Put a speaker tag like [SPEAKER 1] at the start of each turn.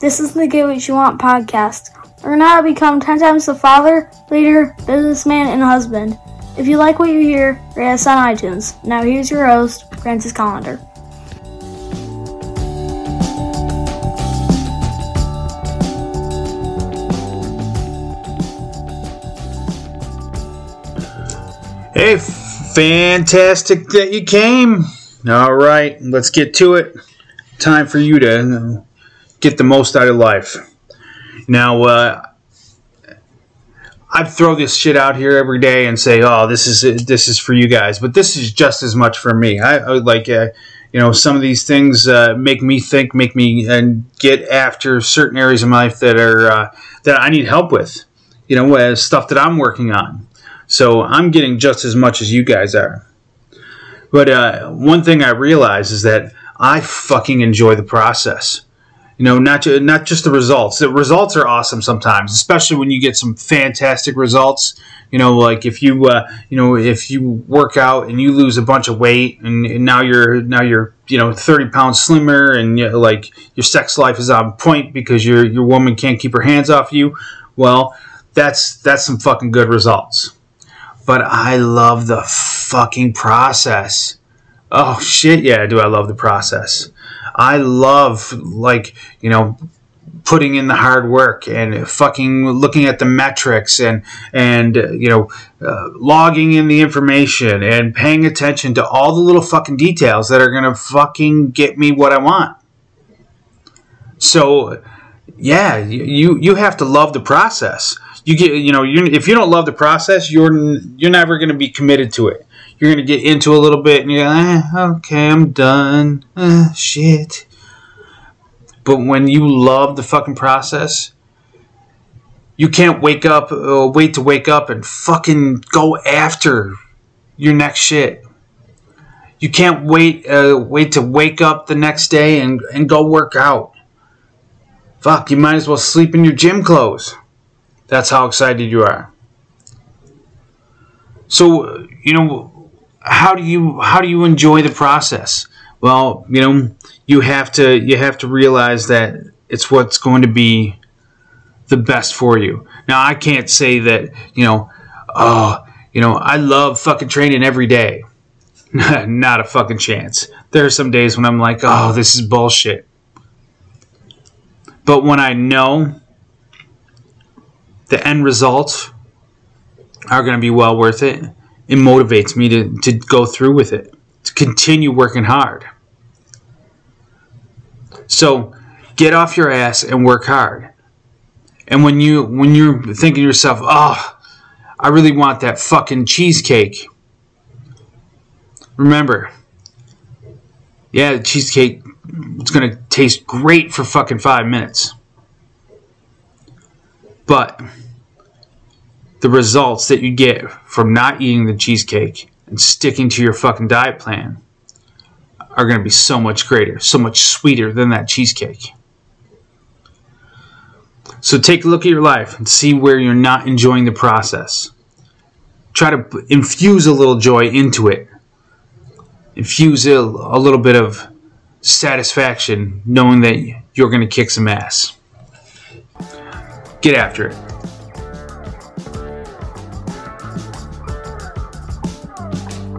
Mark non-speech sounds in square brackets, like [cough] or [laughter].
[SPEAKER 1] This is the Get What You Want podcast. Learn how to become 10 times the father, leader, businessman, and husband. If you like what you hear, rate us on iTunes. Now here's your host, Francis Collender.
[SPEAKER 2] Hey, fantastic that you came. All right, let's get to it. Time for you to get the most out of life. Now, uh, I throw this shit out here every day and say, "Oh, this is this is for you guys," but this is just as much for me. I, I like, uh, you know, some of these things uh, make me think, make me and get after certain areas of my life that are uh, that I need help with. You know, as stuff that I'm working on. So I'm getting just as much as you guys are. But uh, one thing I realize is that I fucking enjoy the process. You know, not ju- not just the results. The results are awesome sometimes, especially when you get some fantastic results. You know, like if you uh, you know if you work out and you lose a bunch of weight, and, and now you're now you're you know 30 pounds slimmer, and you know, like your sex life is on point because your your woman can't keep her hands off you. Well, that's that's some fucking good results but I love the fucking process. Oh shit, yeah, do I love the process. I love like, you know, putting in the hard work and fucking looking at the metrics and and you know uh, logging in the information and paying attention to all the little fucking details that are going to fucking get me what I want. So, yeah, you you have to love the process you get you know you if you don't love the process you're you're never going to be committed to it you're to get into a little bit and you're eh, okay i'm done. Eh, shit. But when you love the fucking process you can't wake up uh, wait to wake up and fucking go after your next shit. You can't wait uh, wait to wake up the next day and, and go work out. Fuck you might as well sleep in your gym clothes. That's how excited you are. So, you know, how do you how do you enjoy the process? Well, you know, you have to you have to realize that it's what's going to be the best for you. Now, I can't say that, you know, oh, you know, I love fucking training every day. [laughs] Not a fucking chance. There are some days when I'm like, oh, this is bullshit. But when I know the end results are going to be well worth it. It motivates me to, to go through with it, to continue working hard. So get off your ass and work hard. And when you when you're thinking to yourself, oh, I really want that fucking cheesecake. Remember, yeah, the cheesecake it's gonna taste great for fucking five minutes. But the results that you get from not eating the cheesecake and sticking to your fucking diet plan are going to be so much greater, so much sweeter than that cheesecake. So take a look at your life and see where you're not enjoying the process. Try to infuse a little joy into it. Infuse a, little bit of satisfaction knowing that you're going to kick some ass. Get after it.